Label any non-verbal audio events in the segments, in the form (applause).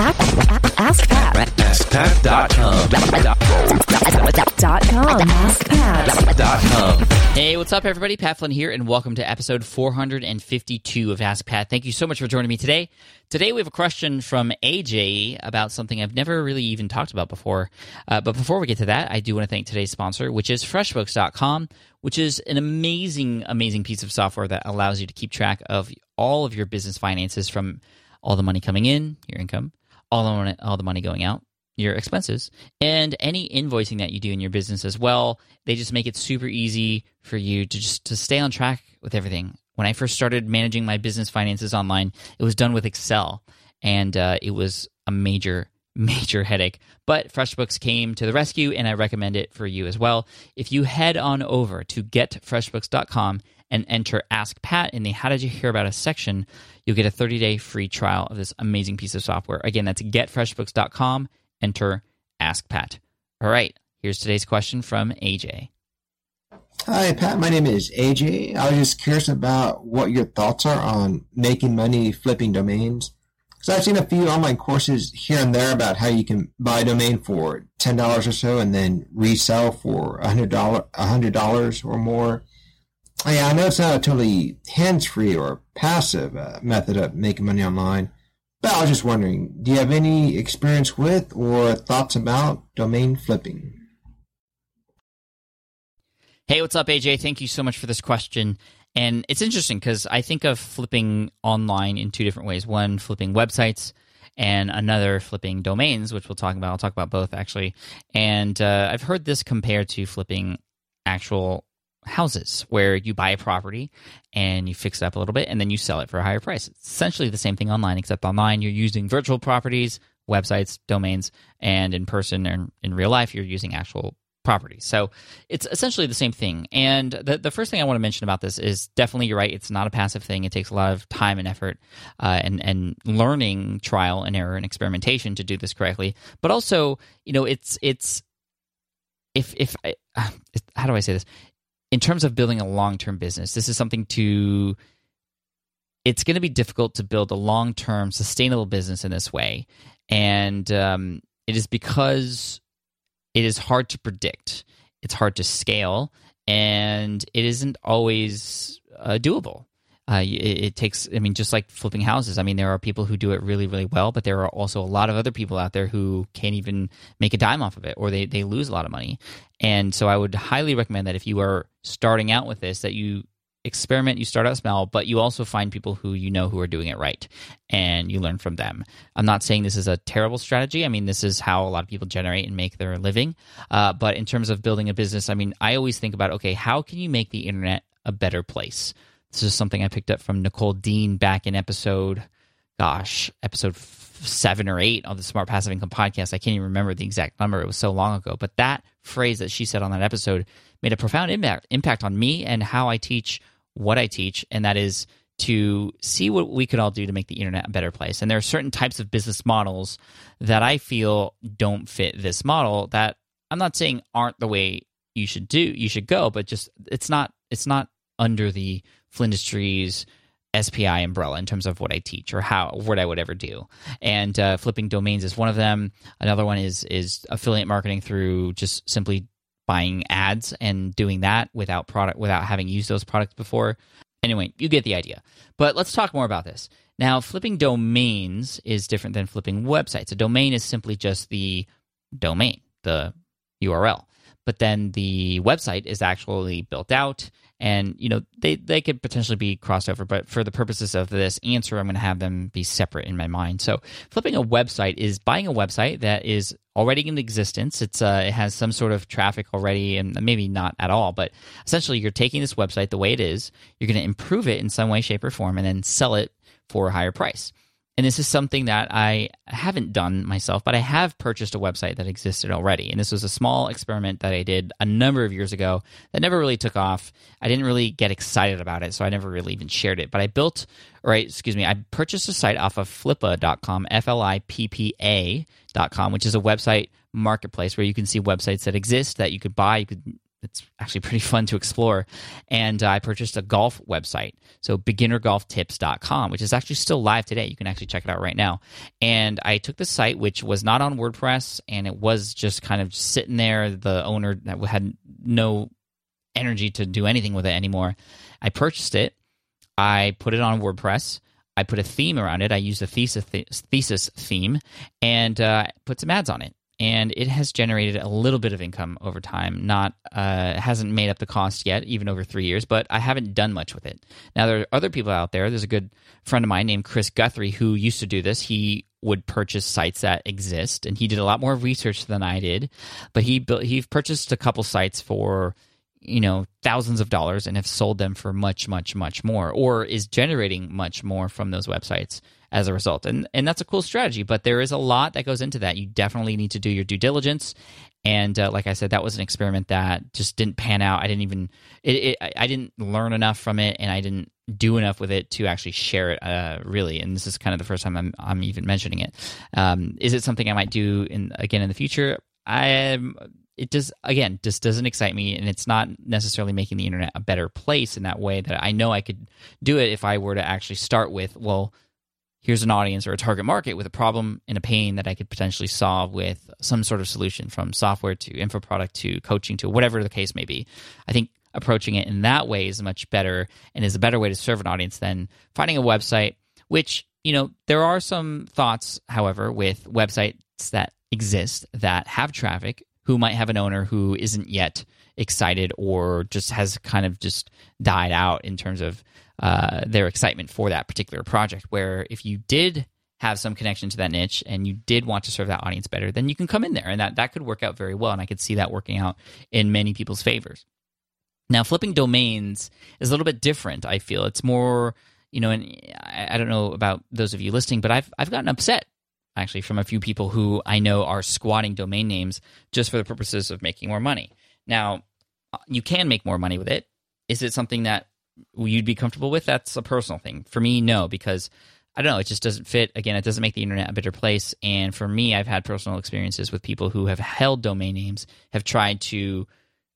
Ask Pat. AskPat.com. Dot com. AskPat. Hey, what's up, everybody? Pat Flynn here, and welcome to episode 452 of Ask Pat. Thank you so much for joining me today. Today, we have a question from AJ about something I've never really even talked about before. Uh, but before we get to that, I do want to thank today's sponsor, which is FreshBooks.com, which is an amazing, amazing piece of software that allows you to keep track of all of your business finances from all the money coming in, your income, all the money, all the money going out, your expenses, and any invoicing that you do in your business as well. They just make it super easy for you to just to stay on track with everything. When I first started managing my business finances online, it was done with Excel, and uh, it was a major (laughs) major headache. But FreshBooks came to the rescue, and I recommend it for you as well. If you head on over to getfreshbooks.com and enter Ask Pat in the How Did You Hear About Us section, you'll get a 30 day free trial of this amazing piece of software. Again, that's getfreshbooks.com, enter Ask Pat. All right, here's today's question from AJ. Hi, Pat. My name is AJ. I was just curious about what your thoughts are on making money flipping domains. Because I've seen a few online courses here and there about how you can buy a domain for ten dollars or so and then resell for a hundred dollar, hundred dollars or more. Yeah, I know it's not a totally hands-free or passive uh, method of making money online, but I was just wondering, do you have any experience with or thoughts about domain flipping? Hey, what's up, AJ? Thank you so much for this question. And it's interesting because I think of flipping online in two different ways one, flipping websites, and another, flipping domains, which we'll talk about. I'll talk about both actually. And uh, I've heard this compared to flipping actual houses where you buy a property and you fix it up a little bit and then you sell it for a higher price. It's essentially the same thing online, except online you're using virtual properties, websites, domains, and in person and in real life you're using actual properties. So it's essentially the same thing. And the, the first thing I want to mention about this is definitely you're right. It's not a passive thing. It takes a lot of time and effort uh, and and learning, trial and error, and experimentation to do this correctly. But also, you know, it's it's if if I- (sighs) how do I say this? In terms of building a long term business, this is something to. It's going to be difficult to build a long term sustainable business in this way, and um, it is because it is hard to predict. It's hard to scale, and it isn't always uh, doable. Uh, it, it takes, I mean, just like flipping houses. I mean, there are people who do it really, really well, but there are also a lot of other people out there who can't even make a dime off of it, or they they lose a lot of money. And so, I would highly recommend that if you are starting out with this, that you experiment, you start out small, but you also find people who you know who are doing it right and you learn from them. I'm not saying this is a terrible strategy. I mean, this is how a lot of people generate and make their living. Uh, but in terms of building a business, I mean, I always think about okay, how can you make the internet a better place? This is something I picked up from Nicole Dean back in episode, gosh, episode seven or eight of the Smart Passive Income podcast. I can't even remember the exact number. It was so long ago. But that phrase that she said on that episode made a profound impact impact on me and how I teach what I teach, and that is to see what we could all do to make the internet a better place. And there are certain types of business models that I feel don't fit this model that I'm not saying aren't the way you should do you should go, but just it's not it's not under the Flynndustries SPI umbrella in terms of what I teach or how what I would ever do. And uh, flipping domains is one of them. Another one is is affiliate marketing through just simply buying ads and doing that without product without having used those products before. Anyway, you get the idea. But let's talk more about this. Now, flipping domains is different than flipping websites. A domain is simply just the domain, the URL. But then the website is actually built out and you know they, they could potentially be crossed over but for the purposes of this answer i'm going to have them be separate in my mind. So flipping a website is buying a website that is already in existence. It's uh, it has some sort of traffic already and maybe not at all but essentially you're taking this website the way it is you're going to improve it in some way shape or form and then sell it for a higher price and this is something that I haven't done myself, but I have purchased a website that existed already. And this was a small experiment that I did a number of years ago that never really took off. I didn't really get excited about it, so I never really even shared it. But I built, or I, excuse me, I purchased a site off of flippa.com, F L I P P A.com, which is a website marketplace where you can see websites that exist that you could buy. You could it's actually pretty fun to explore. And uh, I purchased a golf website, so beginnergolftips.com, which is actually still live today. You can actually check it out right now. And I took the site, which was not on WordPress, and it was just kind of sitting there. The owner had no energy to do anything with it anymore. I purchased it. I put it on WordPress. I put a theme around it. I used a thesis, thesis theme and uh, put some ads on it and it has generated a little bit of income over time. Not uh, hasn't made up the cost yet, even over three years, but I haven't done much with it. Now there are other people out there. There's a good friend of mine named Chris Guthrie who used to do this. He would purchase sites that exist, and he did a lot more research than I did. But he built, he purchased a couple sites for you know thousands of dollars and have sold them for much much much more or is generating much more from those websites as a result. And and that's a cool strategy, but there is a lot that goes into that. You definitely need to do your due diligence. And uh, like I said, that was an experiment that just didn't pan out. I didn't even it, it, I didn't learn enough from it, and I didn't do enough with it to actually share it. Uh, really, and this is kind of the first time I'm I'm even mentioning it. Um, is it something I might do in again in the future? I it does again just doesn't excite me and it's not necessarily making the internet a better place in that way that i know i could do it if i were to actually start with well here's an audience or a target market with a problem and a pain that I could potentially solve with some sort of solution from software to info product to coaching to whatever the case may be. I think approaching it in that way is much better and is a better way to serve an audience than finding a website, which, you know, there are some thoughts, however, with websites that exist that have traffic who might have an owner who isn't yet excited or just has kind of just died out in terms of uh, their excitement for that particular project. Where if you did have some connection to that niche and you did want to serve that audience better, then you can come in there and that, that could work out very well. And I could see that working out in many people's favors. Now, flipping domains is a little bit different, I feel. It's more, you know, and I, I don't know about those of you listening, but I've, I've gotten upset actually from a few people who I know are squatting domain names just for the purposes of making more money. Now, you can make more money with it. Is it something that you'd be comfortable with, that's a personal thing. For me, no, because I don't know, it just doesn't fit. Again, it doesn't make the internet a better place. And for me, I've had personal experiences with people who have held domain names, have tried to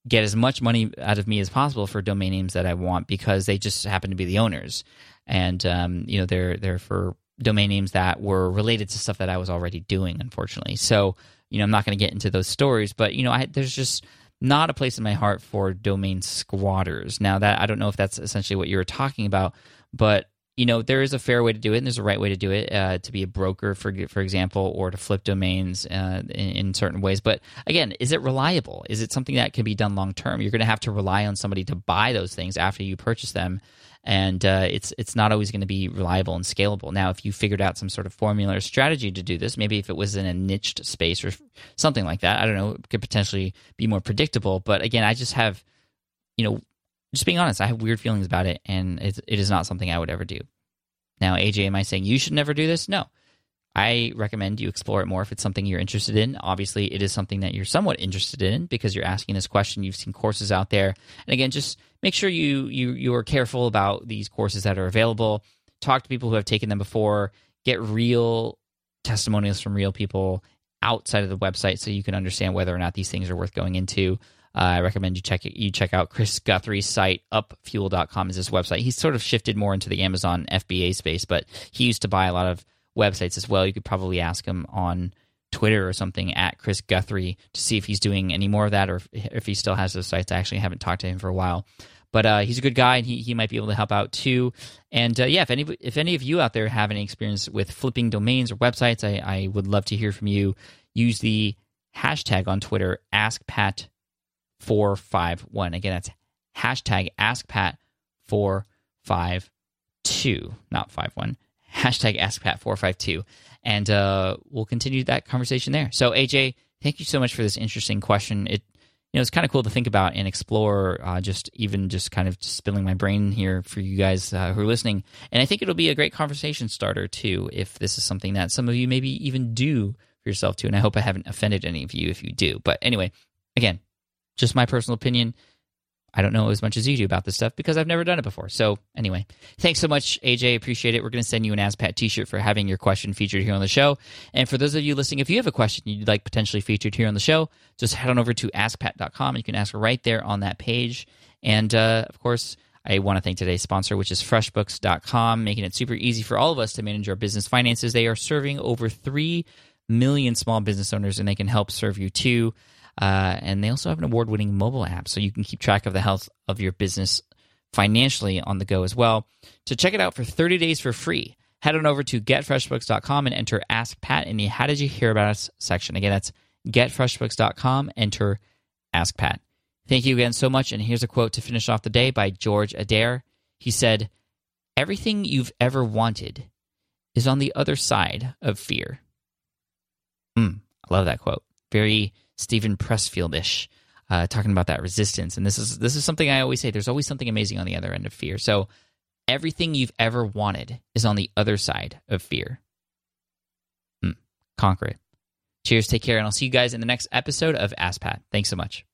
get as much money out of me as possible for domain names that I want because they just happen to be the owners. And um, you know, they're they're for domain names that were related to stuff that I was already doing, unfortunately. So, you know, I'm not going to get into those stories, but you know, I, there's just not a place in my heart for domain squatters. Now that I don't know if that's essentially what you were talking about, but you know there is a fair way to do it and there's a right way to do it uh, to be a broker for for example or to flip domains uh, in, in, certain ways but again is it reliable is it something that can be done long term you're going to have to rely on somebody to buy those things after you purchase them and uh, it's it's not always going to be reliable and scalable. Now, if you figured out some sort of formula or strategy to do this, maybe if it was in a niched space or something like that, I don't know, it could potentially be more predictable. But again, I just have, you know, just being honest, I have weird feelings about it, and it, it is not something I would ever do. Now, AJ, am I saying you should never do this? No. I recommend you explore it more if it's something you're interested in. Obviously, it is something that you're somewhat interested in because you're asking this question. You've seen courses out there, and again, just make sure you you you are careful about these courses that are available. Talk to people who have taken them before. Get real testimonials from real people outside of the website so you can understand whether or not these things are worth going into. Uh, I recommend you check you check out Chris Guthrie's site. Upfuel.com is his website. He's sort of shifted more into the Amazon FBA space, but he used to buy a lot of websites as well. You could probably ask him on Twitter or something at Chris Guthrie to see if he's doing any more of that or if, if he still has those sites. I actually haven't talked to him for a while. But uh, he's a good guy, and he, he might be able to help out too. And uh, yeah, if any if any of you out there have any experience with flipping domains or websites, I, I would love to hear from you. Use the hashtag on Twitter AskPat451. Again, that's hashtag AskPat452, not 51 hashtag AskPat452, and uh, we'll continue that conversation there. So, AJ, thank you so much for this interesting question. It you know it's kind of cool to think about and explore. Uh, just even just kind of spilling my brain here for you guys uh, who are listening, and I think it'll be a great conversation starter too. If this is something that some of you maybe even do for yourself too, and I hope I haven't offended any of you if you do. But anyway, again, just my personal opinion. I don't know as much as you do about this stuff because I've never done it before. So anyway, thanks so much, AJ. Appreciate it. We're going to send you an AskPat T-shirt for having your question featured here on the show. And for those of you listening, if you have a question you'd like potentially featured here on the show, just head on over to AskPat.com. You can ask right there on that page. And uh, of course, I want to thank today's sponsor, which is FreshBooks.com, making it super easy for all of us to manage our business finances. They are serving over three million small business owners, and they can help serve you too. Uh, and they also have an award winning mobile app so you can keep track of the health of your business financially on the go as well. To check it out for 30 days for free, head on over to getfreshbooks.com and enter Ask Pat in the How Did You Hear About Us section. Again, that's getfreshbooks.com, enter Ask Pat. Thank you again so much. And here's a quote to finish off the day by George Adair. He said, Everything you've ever wanted is on the other side of fear. Mm, I love that quote. Very Steven Pressfield-ish, uh, talking about that resistance. And this is this is something I always say. There's always something amazing on the other end of fear. So everything you've ever wanted is on the other side of fear. Hmm. Conquer it. Cheers. Take care, and I'll see you guys in the next episode of Ask Pat. Thanks so much.